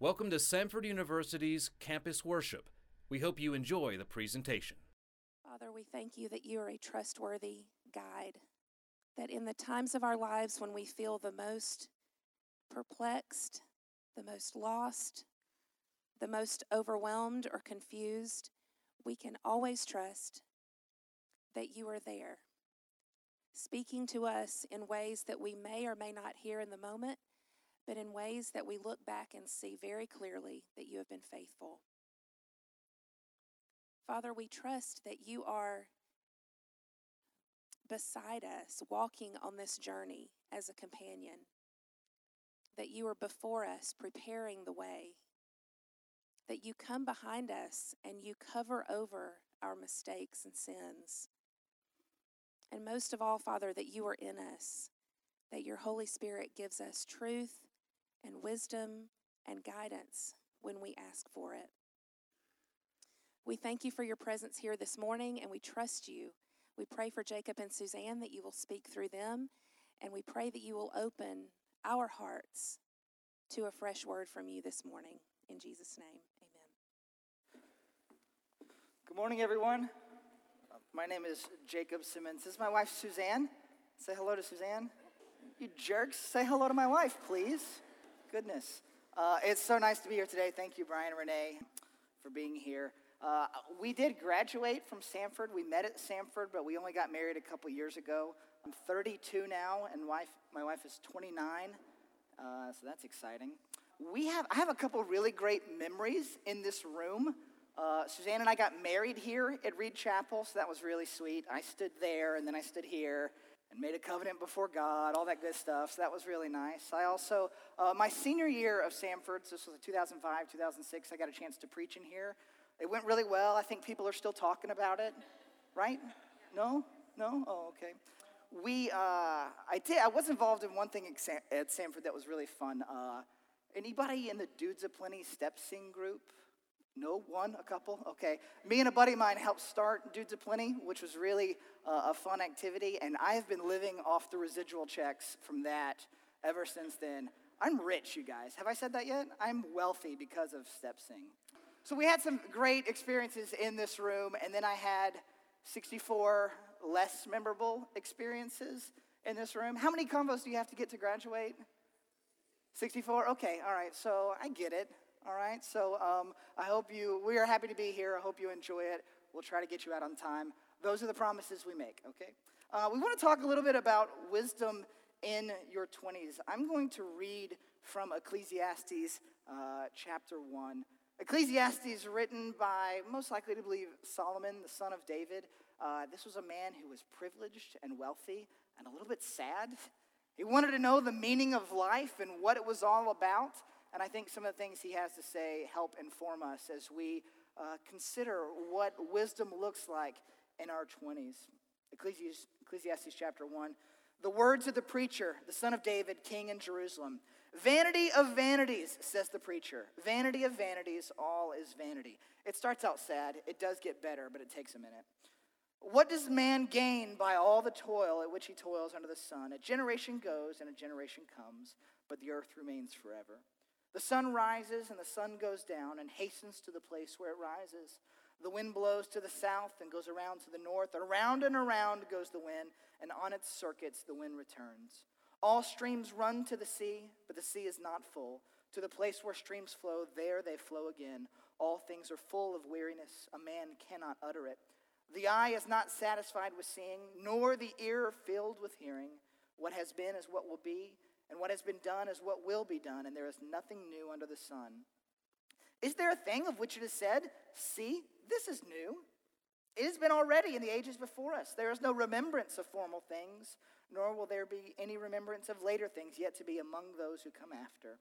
Welcome to Samford University's Campus Worship. We hope you enjoy the presentation. Father, we thank you that you are a trustworthy guide, that in the times of our lives when we feel the most perplexed, the most lost, the most overwhelmed or confused, we can always trust that you are there, speaking to us in ways that we may or may not hear in the moment, but in ways that we look back and see very clearly that you have been faithful. Father, we trust that you are beside us, walking on this journey as a companion, that you are before us, preparing the way, that you come behind us and you cover over our mistakes and sins. And most of all, Father, that you are in us, that your Holy Spirit gives us truth and wisdom and guidance when we ask for it. We thank you for your presence here this morning and we trust you. We pray for Jacob and Suzanne that you will speak through them, and we pray that you will open our hearts to a fresh word from you this morning. In Jesus' name, amen. Good morning, everyone. My name is Jacob Simmons. This is my wife, Suzanne. Say hello to Suzanne. You jerks, say hello to my wife, please. Goodness. Uh, it's so nice to be here today. Thank you, Brian and Renee, for being here. Uh, we did graduate from Samford. We met at Samford, but we only got married a couple years ago. I'm 32 now, and wife, my wife is 29, uh, so that's exciting. We have, I have a couple really great memories in this room. Uh, Suzanne and I got married here at Reid Chapel, so that was really sweet. I stood there, and then I stood here and made a covenant before God, all that good stuff. So that was really nice. I also, uh, my senior year of Samford, so this was 2005, 2006, I got a chance to preach in here. It went really well. I think people are still talking about it, right? No? No? Oh, okay. We, uh, I did, I was involved in one thing at Samford that was really fun. Uh, anybody in the Dudes of Plenty step sing group? No, one, a couple? Okay. Me and a buddy of mine helped start Dudes of Plenty, which was really uh, a fun activity, and I have been living off the residual checks from that ever since then. I'm rich, you guys. Have I said that yet? I'm wealthy because of Step Sing. So we had some great experiences in this room, and then I had 64 less memorable experiences in this room. How many convos do you have to get to graduate? 64? Okay, all right, so I get it. All right, so um, I hope you, we are happy to be here. I hope you enjoy it. We'll try to get you out on time. Those are the promises we make, okay? Uh, we want to talk a little bit about wisdom in your 20s. I'm going to read from Ecclesiastes uh, chapter 1. Ecclesiastes, written by, most likely to believe, Solomon, the son of David. Uh, this was a man who was privileged and wealthy and a little bit sad. He wanted to know the meaning of life and what it was all about. And I think some of the things he has to say help inform us as we uh, consider what wisdom looks like in our 20s. Ecclesiastes, Ecclesiastes chapter 1. The words of the preacher, the son of David, king in Jerusalem. Vanity of vanities, says the preacher. Vanity of vanities, all is vanity. It starts out sad. It does get better, but it takes a minute. What does man gain by all the toil at which he toils under the sun? A generation goes and a generation comes, but the earth remains forever. The sun rises and the sun goes down and hastens to the place where it rises. The wind blows to the south and goes around to the north. Around and around goes the wind, and on its circuits the wind returns. All streams run to the sea, but the sea is not full. To the place where streams flow, there they flow again. All things are full of weariness. A man cannot utter it. The eye is not satisfied with seeing, nor the ear filled with hearing. What has been is what will be, and what has been done is what will be done, and there is nothing new under the sun. Is there a thing of which it is said, See, this is new? It has been already in the ages before us. There is no remembrance of former things nor will there be any remembrance of later things yet to be among those who come after.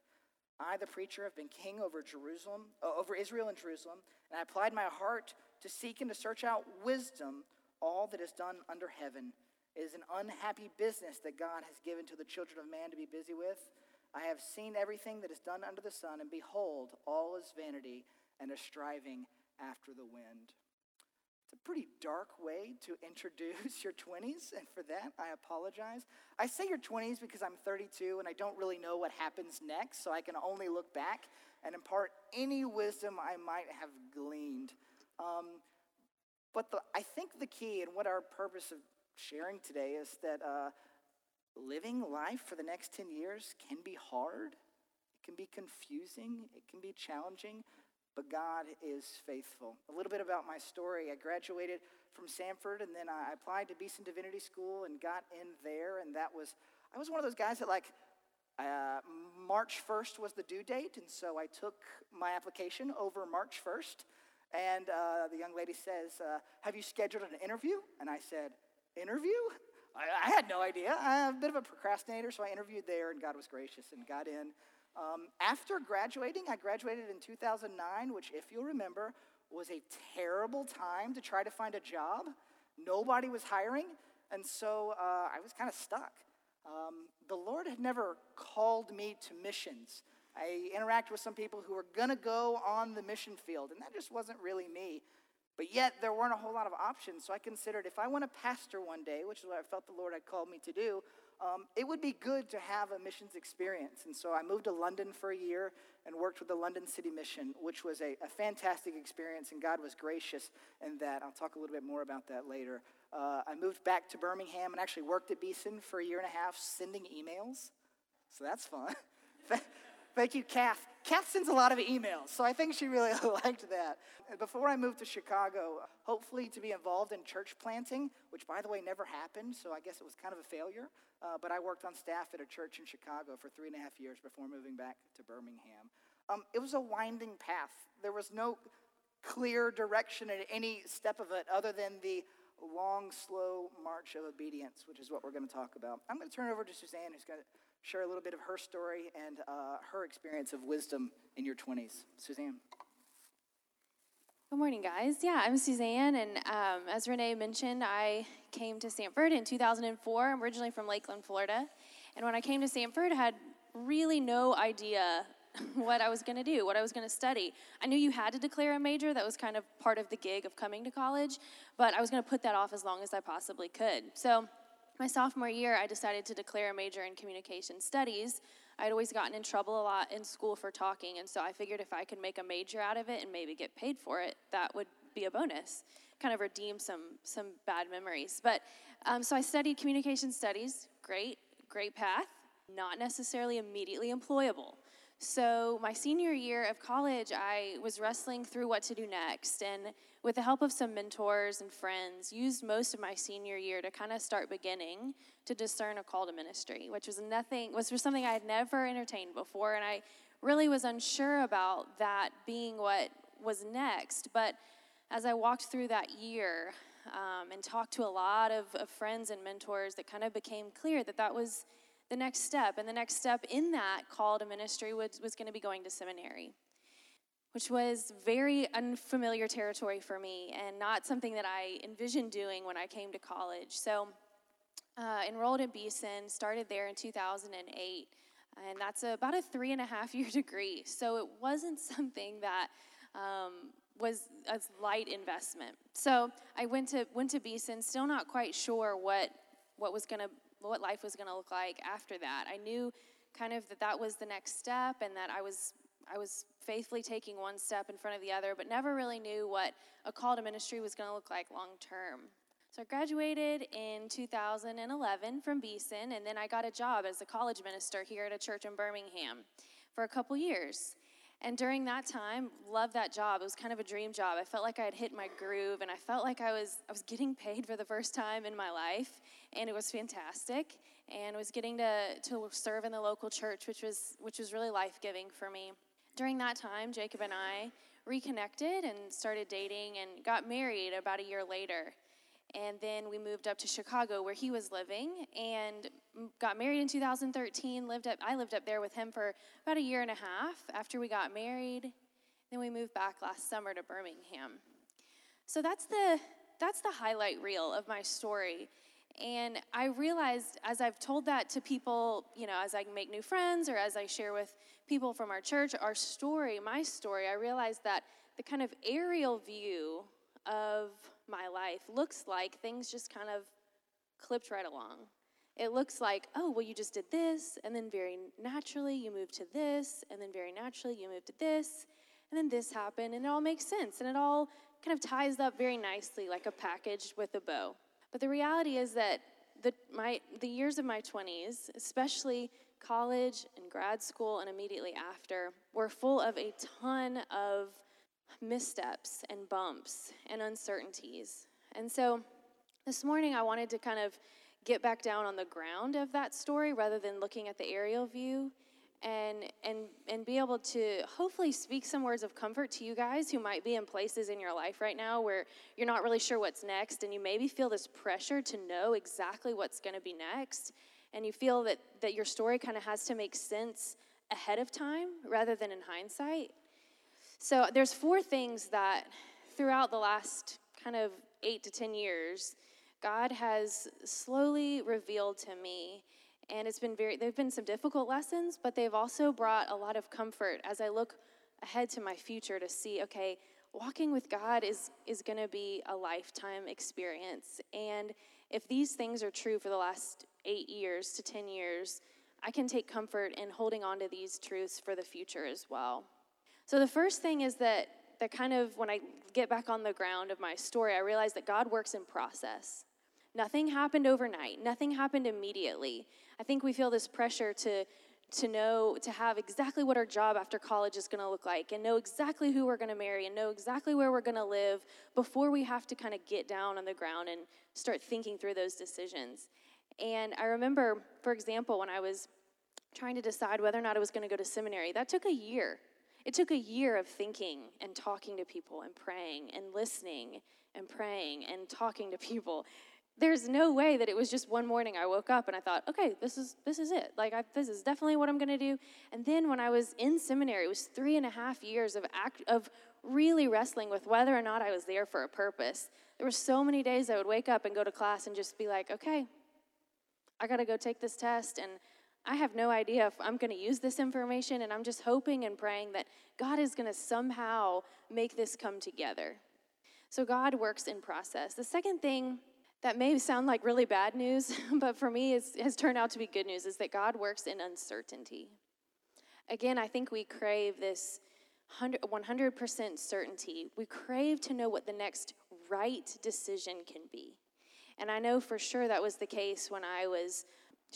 I, the preacher, have been king over Jerusalem, uh, over Israel and Jerusalem, and I applied my heart to seek and to search out wisdom, all that is done under heaven. It is an unhappy business that God has given to the children of man to be busy with. I have seen everything that is done under the sun, and behold, all is vanity and a striving after the wind. It's a pretty dark way to introduce your 20s, and for that, I apologize. I say your 20s because I'm 32 and I don't really know what happens next, so I can only look back and impart any wisdom I might have gleaned. Um, but the, I think the key and what our purpose of sharing today is that uh, living life for the next 10 years can be hard, it can be confusing, it can be challenging, but God is faithful. A little bit about my story. I graduated from Samford and then I applied to Beeson Divinity School and got in there, and that was, I was one of those guys that like, uh, March 1st was the due date, and so I took my application over March 1st. And uh, the young lady says, uh, Have you scheduled an interview? And I said, Interview? I, I, had no idea. I'm a bit of a procrastinator, so I interviewed there, and God was gracious and got in. Um, after graduating, I graduated in 2009, which, if you'll remember, was a terrible time to try to find a job. Nobody was hiring, and so uh, I was kind of stuck. Um, the Lord had never called me to missions. I interacted with some people who were going to go on the mission field, and that just wasn't really me. But yet, there weren't a whole lot of options. So I considered if I want to pastor one day, which is what I felt the Lord had called me to do, um, it would be good to have a missions experience. And so I moved to London for a year and worked with the London City Mission, which was a, a fantastic experience, and God was gracious in that. I'll talk a little bit more about that later. Uh, I moved back to Birmingham and actually worked at Beeson for a year and a half, sending emails. So that's fun. Thank you, Kath. Kath sends a lot of emails, so I think she really liked that. Before I moved to Chicago, hopefully to be involved in church planting, which by the way never happened, so I guess it was kind of a failure. Uh, but I worked on staff at a church in Chicago for three and a half years before moving back to Birmingham. Um, it was a winding path. There was no clear direction at any step of it other than the long, slow march of obedience, which is what we're going to talk about. I'm going to turn over to Suzanne, who's going to share a little bit of her story and uh, her experience of wisdom in your 20s. Suzanne. Good morning, guys. Yeah, I'm Suzanne, and um, as Renee mentioned, I came to Samford in 2004. I'm originally from Lakeland, Florida. And when I came to Samford, I had really no idea what I was going to do, what I was going to study. I knew you had to declare a major, that was kind of part of the gig of coming to college, but I was going to put that off as long as I possibly could. So my sophomore year, I decided to declare a major in communication studies. I'd always gotten in trouble a lot in school for talking, and so I figured if I could make a major out of it and maybe get paid for it, that would be a bonus. Kind of redeem some some bad memories. But um, so I studied communication studies. Great, great path. Not necessarily immediately employable. So, my senior year of college, I was wrestling through what to do next. And with the help of some mentors and friends, used most of my senior year to kind of start beginning to discern a call to ministry, which was nothing, was for something I had never entertained before. And I really was unsure about that being what was next. But as I walked through that year um, and talked to a lot of, of friends and mentors, it kind of became clear that that was the next step. And the next step in that call to ministry was, was going to be going to seminary, which was very unfamiliar territory for me and not something that I envisioned doing when I came to college. So, uh, enrolled in Beeson, started there in 2008, and that's a, about a three and a half year degree. So, it wasn't something that um, was a light investment. So, I went to, went to Beeson, still not quite sure what, what was going to what life was going to look like after that. I knew kind of that that was the next step and that I was I was faithfully taking one step in front of the other, but never really knew what a call to ministry was going to look like long term. So I graduated in 2011 from Beeson, and then I got a job as a college minister here at a church in Birmingham for a couple years. And during that time, loved that job. It was kind of a dream job. I felt like I had hit my groove, and I felt like I was I was getting paid for the first time in my life, and it was fantastic. And was getting to to serve in the local church, which was which was really life giving for me. During that time, Jacob and I reconnected and started dating and got married about a year later. And then we moved up to Chicago where he was living and got married in 2013. Lived up, I lived up there with him for about a year and a half after we got married. Then we moved back last summer to Birmingham. So that's the that's the highlight reel of my story. And I realized as I've told that to people, you know, as I make new friends or as I share with people from our church, our story, my story, I realized that the kind of aerial view of my life looks like things just kind of clipped right along. it looks like, oh, well, you just did this, and then very naturally you move to this, and then very naturally you move to this, and then this happened, and it all makes sense, and it all kind of ties up very nicely like a package with a bow. But the reality is that the, my, the years of my 20s, especially college and grad school and immediately after, were full of a ton of missteps and bumps and uncertainties. And so this morning I wanted to kind of get back down on the ground of that story rather than looking at the aerial view and and and be able to hopefully speak some words of comfort to you guys who might be in places in your life right now where you're not really sure what's next and you maybe feel this pressure to know exactly what's going to be next and you feel that that your story kind of has to make sense ahead of time rather than in hindsight. So there's four things that throughout the last kind of 8 to 10 years God has slowly revealed to me and it's been very they've been some difficult lessons but they've also brought a lot of comfort as i look ahead to my future to see okay walking with god is is going to be a lifetime experience. And if these things are true for the last eight years to ten years i can take comfort in holding on to these truths for the future as well. So the first thing is that that kind of when i get back on the ground of my story i realize that god works in process Nothing happened overnight, nothing happened immediately. I think we feel this pressure to to know to have exactly what our job after college is going to look like and know exactly who we're going to marry and know exactly where we're going to live before we have to kind of get down on the ground and start thinking through those decisions. And I remember, for example, when I was trying to decide whether or not I was going to go to seminary, that took a year. It took a year of thinking and talking to people and praying and listening and praying and talking to people there's no way that it was just one morning I woke up and I thought, okay, this is this is it. Like I, this is definitely what I'm going to do. And then when I was in seminary, it was three and a half years of act of really wrestling with whether or not I was there for a purpose. There were so many days I would wake up and go to class and just be like, okay, I got to go take this test and I have no idea if I'm going to use this information and I'm just hoping and praying that God is going to somehow make this come together. So God works in process. The second thing that may sound like really bad news, but for me it has turned out to be good news, is that God works in uncertainty. Again, I think we crave this 100% certainty. We crave to know what the next right decision can be. And I know for sure that was the case when I was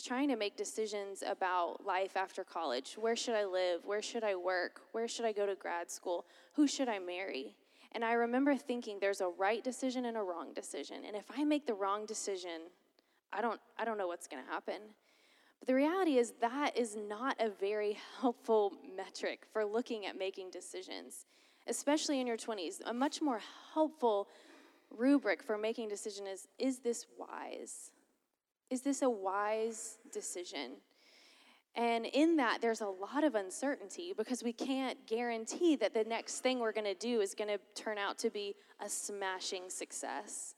trying to make decisions about life after college. Where should I live? Where should I work? Where should I go to grad school? Who should I marry? And I remember thinking there's a right decision and a wrong decision. And if I make the wrong decision, I don't, I don't know what's going to happen. But the reality is that is not a very helpful metric for looking at making decisions, especially in your 20s. A much more helpful rubric for making decision is is this wise? Is this a wise decision? And in that, there's a lot of uncertainty because we can't guarantee that the next thing we're going to do is going to turn out to be a smashing success.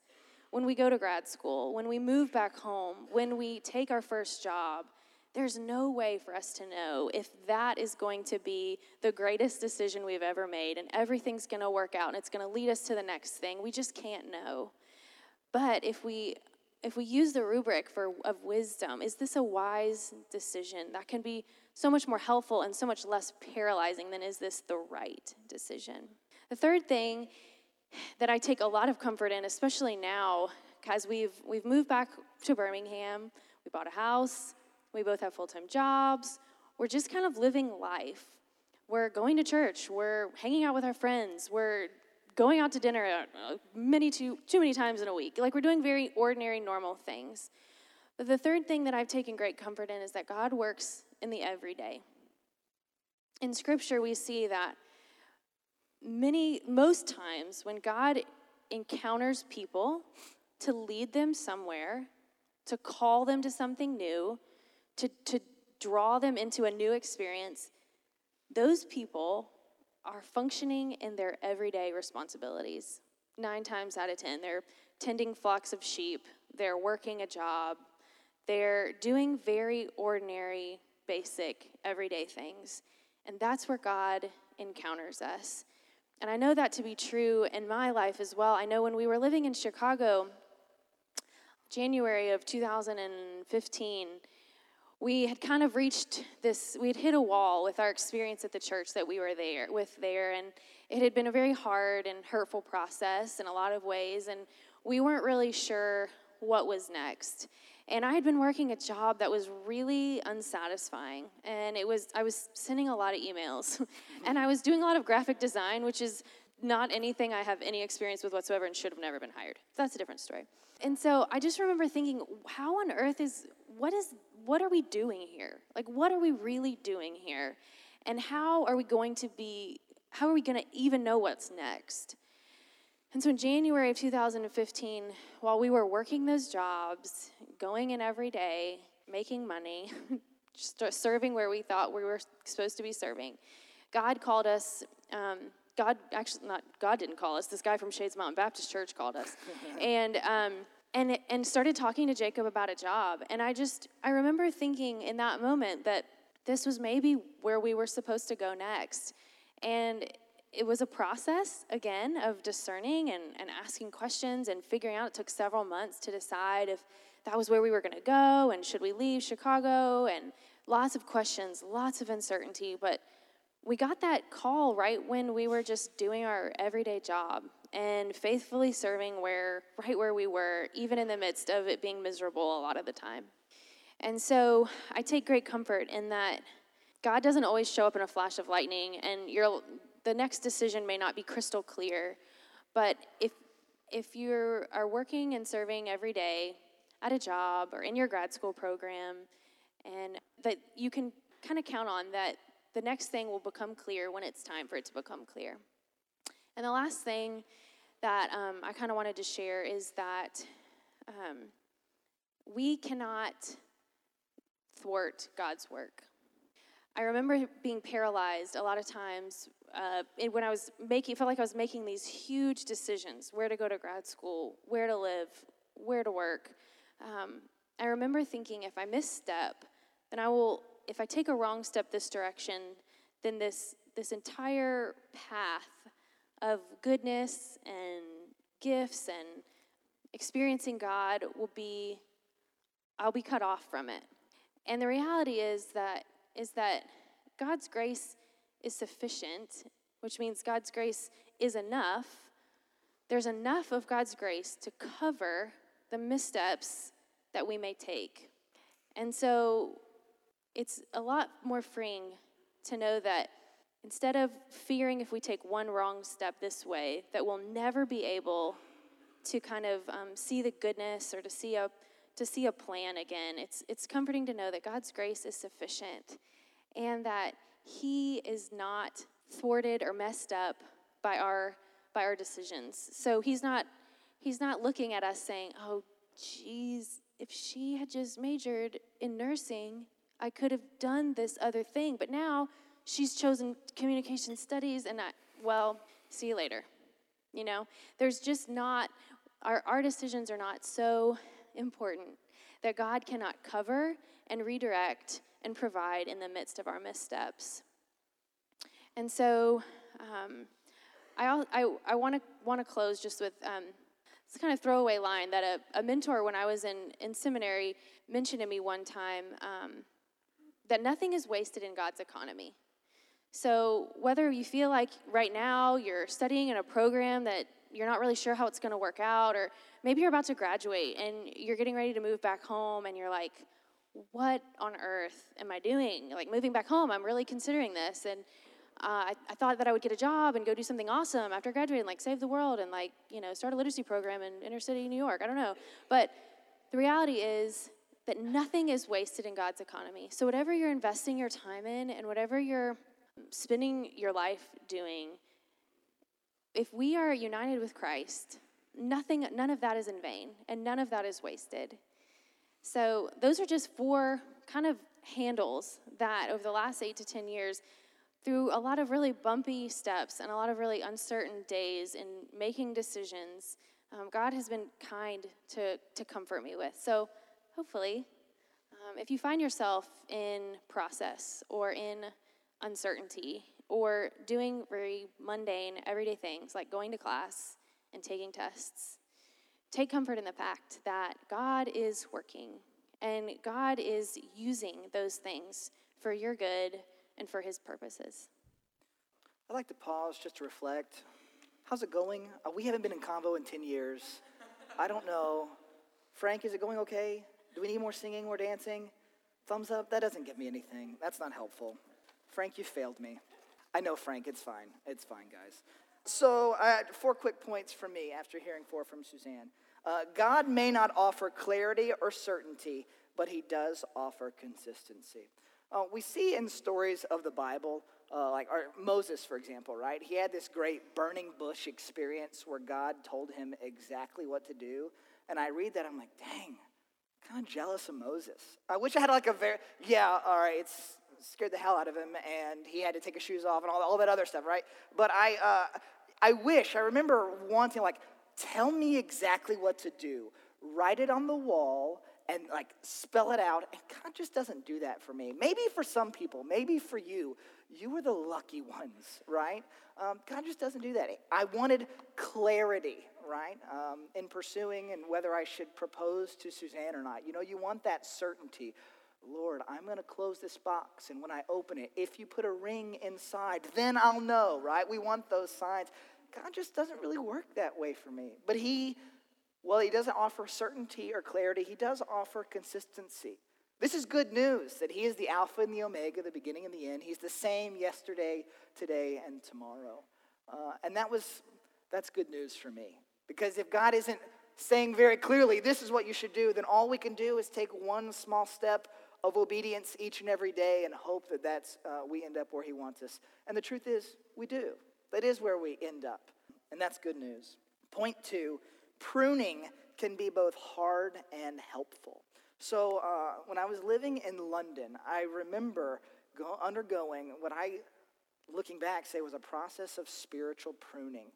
When we go to grad school, when we move back home, when we take our first job, there's no way for us to know if that is going to be the greatest decision we've ever made and everything's going to work out and it's going to lead us to the next thing. We just can't know. But if we if we use the rubric for of wisdom, is this a wise decision? That can be so much more helpful and so much less paralyzing than is this the right decision. The third thing that I take a lot of comfort in, especially now, because we've we've moved back to Birmingham, we bought a house, we both have full-time jobs, we're just kind of living life. We're going to church, we're hanging out with our friends, we're going out to dinner uh, many too, too many times in a week. Like we're doing very ordinary, normal things. But the third thing that I've taken great comfort in is that God works in the everyday. In Scripture, we see that many, most times, when God encounters people to lead them somewhere, to call them to something new, to, to draw them into a new experience, those people are functioning in their everyday responsibilities. Nine times out of ten, they're tending flocks of sheep, they're working a job, they're doing very ordinary, basic, everyday things. And that's where God encounters us. And I know that to be true in my life as well. I know when we were living in Chicago, January of 2015, we had kind of reached this, we had hit a wall with our experience at the church that we were there with there. And it had been a very hard and hurtful process in a lot of ways. And we weren't really sure what was next. And I had been working a job that was really unsatisfying. And it was, I was sending a lot of emails. and I was doing a lot of graphic design, which is not anything I have any experience with whatsoever and should have never been hired. That's a different story. And so I just remember thinking, how on earth is, what is, what are we doing here? Like, what are we really doing here? And how are we going to be, how are we going to even know what's next? And so in January of 2015, while we were working those jobs, going in every day, making money, serving where we thought we were supposed to be serving, God called us. Um, God actually not God didn't call us. This guy from Shades Mountain Baptist Church called us, and um, and and started talking to Jacob about a job. And I just I remember thinking in that moment that this was maybe where we were supposed to go next, and it was a process again of discerning and, and asking questions and figuring out. It took several months to decide if that was where we were going to go and should we leave Chicago and lots of questions, lots of uncertainty, but we got that call right when we were just doing our everyday job and faithfully serving where right where we were even in the midst of it being miserable a lot of the time and so i take great comfort in that god doesn't always show up in a flash of lightning and you the next decision may not be crystal clear but if if you are working and serving every day at a job or in your grad school program and that you can kind of count on that the next thing will become clear when it's time for it to become clear. And the last thing that um, I kind of wanted to share is that um, we cannot thwart God's work. I remember being paralyzed a lot of times uh, when I was making, felt like I was making these huge decisions where to go to grad school, where to live, where to work. Um, I remember thinking if I misstep, then I will if I take a wrong step this direction, then this, this entire path of goodness and gifts and experiencing God will be, I'll be cut off from it. And the reality is that, is that God's grace is sufficient, which means God's grace is enough. There's enough of God's grace to cover the missteps that we may take. And so it's a lot more freeing to know that instead of fearing if we take one wrong step this way, that we'll never be able to kind of um, see the goodness or to see a to see a plan again. It's it's comforting to know that God's grace is sufficient, and that He is not thwarted or messed up by our by our decisions. So He's not He's not looking at us saying, "Oh, geez, if she had just majored in nursing, I could have done this other thing, but now she's chosen communication studies, and I, well, see you later. You know, there's just not, our, our decisions are not so important that God cannot cover and redirect and provide in the midst of our missteps. And so, um, I, I, I want to want to close just with um, this kind of throwaway line that a, a mentor when I was in, in seminary mentioned to me one time. Um, that nothing is wasted in God's economy. So, whether you feel like right now you're studying in a program that you're not really sure how it's going to work out, or maybe you're about to graduate and you're getting ready to move back home and you're like, what on earth am I doing? Like, moving back home, I'm really considering this. And uh, I, I, thought that I would get a job and go do something awesome after graduating, like save the world and like, you know, start a literacy program in inner city New York. I don't know. But the reality is, that nothing is wasted in God's economy. So, whatever you're investing your time in and whatever you're spending your life doing, if we are united with Christ, nothing, none of that is in vain and none of that is wasted. So, those are just four kind of handles that over the last eight to 10 years, through a lot of really bumpy steps and a lot of really uncertain days in making decisions, um, God has been kind to, to comfort me with. So, hopefully, um, if you find yourself in process or in uncertainty or doing very mundane, everyday things like going to class and taking tests, take comfort in the fact that God is working and God is using those things for your good and for his purposes. I'd like to pause just to reflect. How's it going? Uh, we haven't been in convo in 10 years. I don't know. Frank, is it going okay? Do we need more singing, more dancing? Thumbs up? That doesn't give me anything. That's not helpful. Frank, you failed me. I know, Frank. It's fine. It's fine, guys. So, uh, four quick points from me after hearing four from Suzanne. Uh, God may not offer clarity or certainty, but he does offer consistency. Uh, we see in stories of the Bible, uh, like Moses, for example, right? He had this great burning bush experience where God told him exactly what to do. And I read that, I'm like, dang, I'm kind of jealous of Moses. I wish I had like a very, yeah, all right, it's scared the hell out of him, and he had to take his shoes off and all, all that other stuff, right? But I, uh, I wish, I remember wanting, like, tell me exactly what to do. Write it on the wall and like spell it out. And God just doesn't do that for me. Maybe for some people, maybe for you, you were the lucky ones, right? Um, God just doesn't do that. I wanted clarity, right, um, in pursuing and whether I should propose to Suzanne or not. You know, you want that certainty. Lord, I'm going to close this box, and when I open it, if you put a ring inside, then I'll know, right? We want those signs. God just doesn't really work that way for me. But He, well, He doesn't offer certainty or clarity, He does offer consistency. This is good news that He is the Alpha and the Omega, the beginning and the end. He's the same yesterday, today, and tomorrow. Uh, and that was, that's good news for me. Because if God isn't saying very clearly, this is what you should do, then all we can do is take one small step of obedience each and every day and hope that that's, uh, we end up where He wants us. And the truth is, we do. That is where we end up. And that's good news. Point two pruning can be both hard and helpful. So, uh, when I was living in London, I remember go, undergoing what I, looking back, say was a process of spiritual pruning.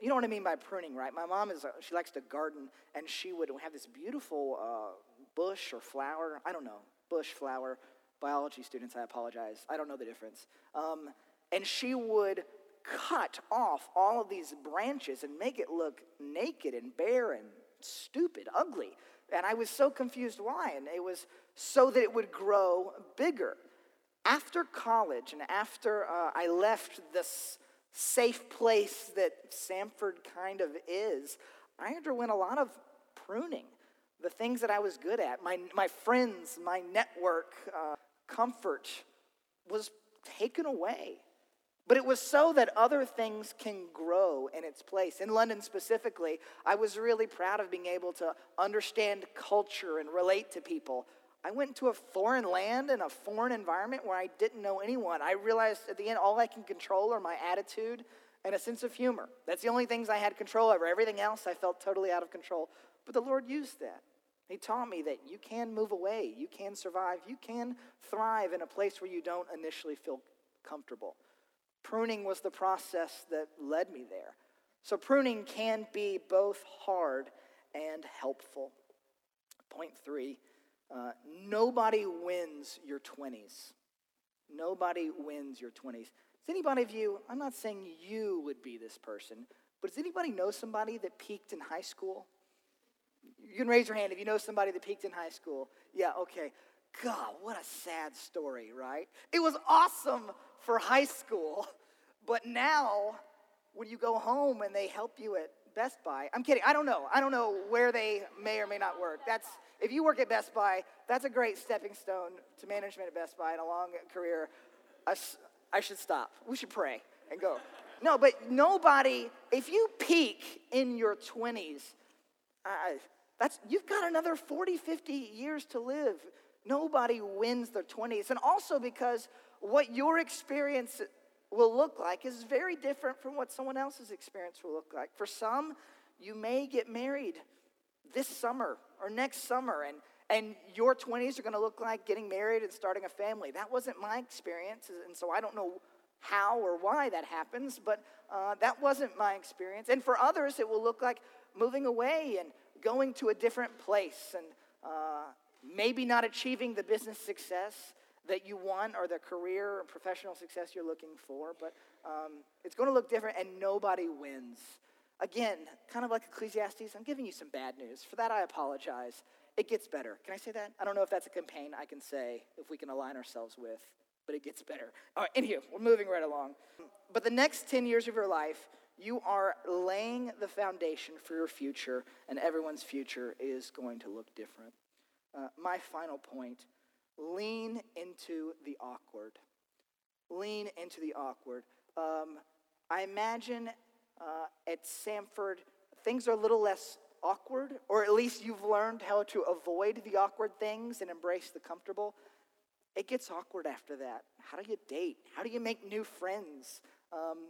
You know what I mean by pruning, right? My mom is, a, she likes to garden, and she would have this beautiful uh, bush or flower, I don't know, bush, flower. Biology students, I apologize. I don't know the difference. Um, and she would cut off all of these branches and make it look naked and bare and stupid, ugly. And I was so confused why. And it was so that it would grow bigger. After college and after uh, I left this safe place that Samford kind of is, I underwent a lot of pruning. The things that I was good at, my, my friends, my network, uh, comfort was taken away. But it was so that other things can grow in its place. In London specifically, I was really proud of being able to understand culture and relate to people. I went to a foreign land and a foreign environment where I didn't know anyone. I realized at the end, all I can control are my attitude and a sense of humor. That's the only things I had control over. Everything else I felt totally out of control. But the Lord used that. He taught me that you can move away, you can survive, you can thrive in a place where you don't initially feel comfortable. Pruning was the process that led me there. So, pruning can be both hard and helpful. Point three uh, nobody wins your 20s. Nobody wins your 20s. Does anybody of you, I'm not saying you would be this person, but does anybody know somebody that peaked in high school? You can raise your hand if you know somebody that peaked in high school. Yeah, okay. God, what a sad story, right? It was awesome for high school, but now when you go home and they help you at Best Buy, I'm kidding, I don't know. I don't know where they may or may not work. That's if you work at Best Buy, that's a great stepping stone to management at Best Buy and a long career. I, I should stop. We should pray and go. No, but nobody, if you peak in your 20s, I, that's, you've got another 40, 50 years to live. Nobody wins their 20s. And also because what your experience will look like is very different from what someone else's experience will look like. For some, you may get married this summer or next summer, and, and your 20s are going to look like getting married and starting a family. That wasn't my experience, and so I don't know how or why that happens, but uh, that wasn't my experience. And for others, it will look like moving away and going to a different place and uh, maybe not achieving the business success that you want or the career or professional success you're looking for, but um, it's going to look different and nobody wins. Again, kind of like Ecclesiastes, I'm giving you some bad news. For that, I apologize. It gets better. Can I say that? I don't know if that's a campaign I can say if we can align ourselves with, but it gets better. All right, anywho, we're moving right along. But the next 10 years of your life, you are laying the foundation for your future, and everyone's future is going to look different. Uh, my final point lean into the awkward. Lean into the awkward. Um, I imagine uh, at Samford, things are a little less awkward, or at least you've learned how to avoid the awkward things and embrace the comfortable. It gets awkward after that. How do you date? How do you make new friends? Um,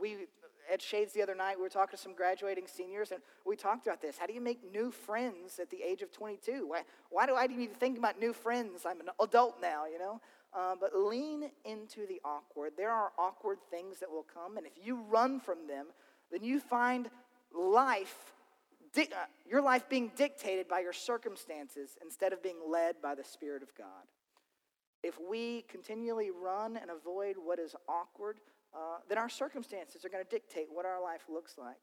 we at Shades the other night, we were talking to some graduating seniors, and we talked about this. How do you make new friends at the age of 22? Why, why do I need to think about new friends? I'm an adult now, you know? Uh, but lean into the awkward. There are awkward things that will come, and if you run from them, then you find life, di- uh, your life being dictated by your circumstances instead of being led by the Spirit of God. If we continually run and avoid what is awkward, uh, then our circumstances are going to dictate what our life looks like.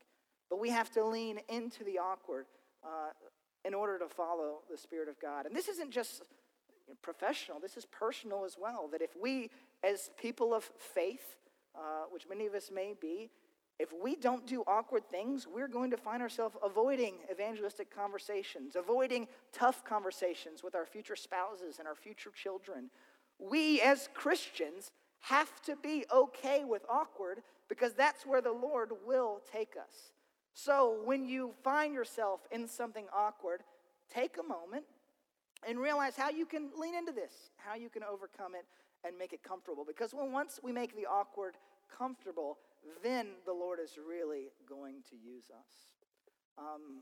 But we have to lean into the awkward uh, in order to follow the Spirit of God. And this isn't just professional, this is personal as well. That if we, as people of faith, uh, which many of us may be, if we don't do awkward things, we're going to find ourselves avoiding evangelistic conversations, avoiding tough conversations with our future spouses and our future children. We, as Christians, have to be okay with awkward because that's where the Lord will take us. So when you find yourself in something awkward, take a moment and realize how you can lean into this, how you can overcome it and make it comfortable. Because when once we make the awkward comfortable, then the Lord is really going to use us. Um,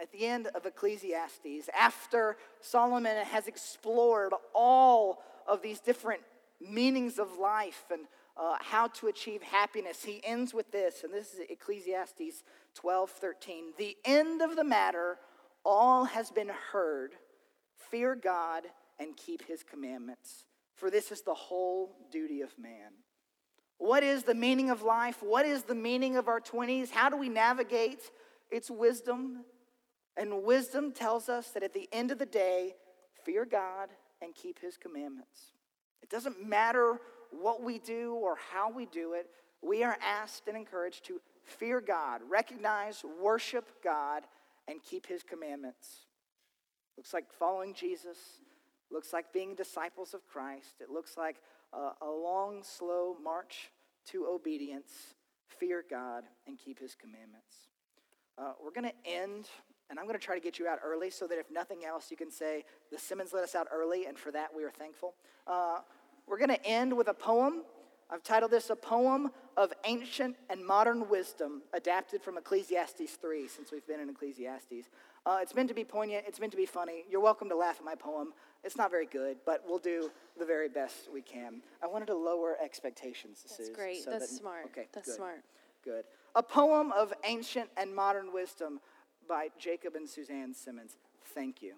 at the end of Ecclesiastes, after Solomon has explored all of these different meanings of life and uh, how to achieve happiness, he ends with this, and this is Ecclesiastes 12 13. The end of the matter, all has been heard. Fear God and keep his commandments, for this is the whole duty of man. What is the meaning of life? What is the meaning of our 20s? How do we navigate? It's wisdom. And wisdom tells us that at the end of the day, fear God and keep his commandments. It doesn't matter what we do or how we do it, we are asked and encouraged to fear God, recognize, worship God, and keep his commandments. Looks like following Jesus, looks like being disciples of Christ, it looks like a, a long, slow march to obedience, fear God, and keep his commandments. Uh, we're going to end, and I'm going to try to get you out early so that if nothing else, you can say, The Simmons let us out early, and for that we are thankful. Uh, we're going to end with a poem. I've titled this A Poem of Ancient and Modern Wisdom, adapted from Ecclesiastes 3, since we've been in Ecclesiastes. Uh, it's meant to be poignant, it's meant to be funny. You're welcome to laugh at my poem. It's not very good, but we'll do the very best we can. I wanted to lower expectations. That's Suze, great. So That's that, smart. Okay, That's good. smart. Good. A poem of ancient and modern wisdom by Jacob and Suzanne Simmons. Thank you.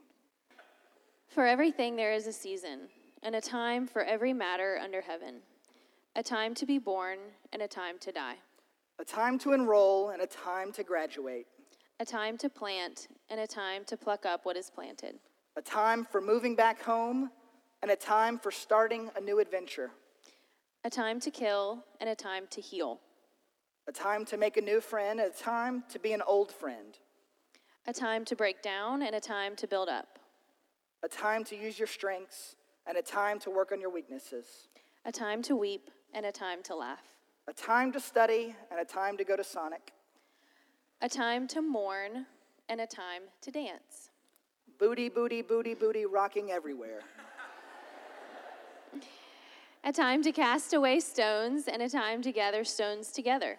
For everything there is a season, and a time for every matter under heaven, a time to be born and a time to die, a time to enroll and a time to graduate, a time to plant and a time to pluck up what is planted a time for moving back home, and a time for starting a new adventure. A time to kill and a time to heal. A time to make a new friend, and a time to be an old friend. A time to break down and a time to build up. A time to use your strengths and a time to work on your weaknesses. A time to weep and a time to laugh. A time to study and a time to go to Sonic. A time to mourn and a time to dance. Booty, booty, booty, booty, rocking everywhere. A time to cast away stones and a time to gather stones together.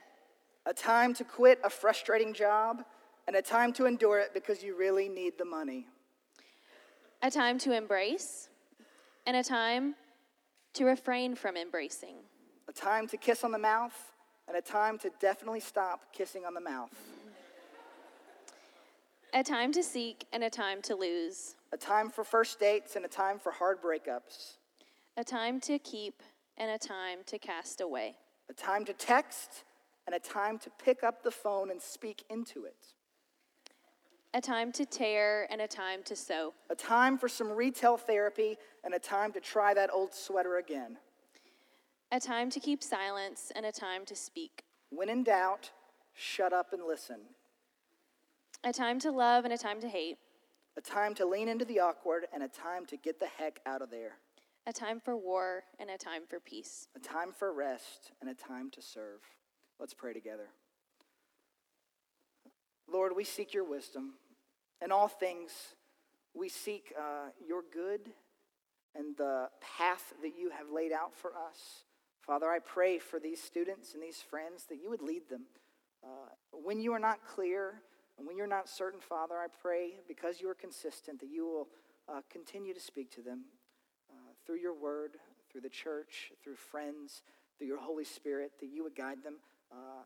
A time to quit a frustrating job and a time to endure it because you really need the money. A time to embrace and a time to refrain from embracing. A time to kiss on the mouth and a time to definitely stop kissing on the mouth. A time to seek and a time to lose. A time for first dates and a time for hard breakups. A time to keep and a time to cast away. A time to text and a time to pick up the phone and speak into it. A time to tear and a time to sew. A time for some retail therapy and a time to try that old sweater again. A time to keep silence and a time to speak. When in doubt, shut up and listen. A time to love and a time to hate. A time to lean into the awkward and a time to get the heck out of there. A time for war and a time for peace. A time for rest and a time to serve. Let's pray together. Lord, we seek your wisdom. In all things, we seek uh, your good and the path that you have laid out for us. Father, I pray for these students and these friends that you would lead them. Uh, when you are not clear and when you're not certain, Father, I pray because you are consistent that you will uh, continue to speak to them uh, through your word, through the church, through friends, through your Holy Spirit, that you would guide them uh,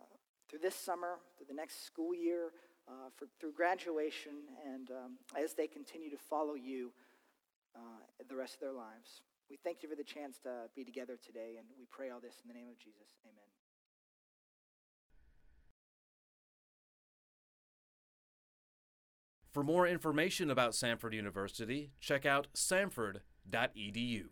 through this summer, through the next school year, uh, for, through graduation, and um, as they continue to follow you uh, the rest of their lives. We thank you for the chance to be together today, and we pray all this in the name of Jesus. Amen. For more information about Samford University, check out samford.edu.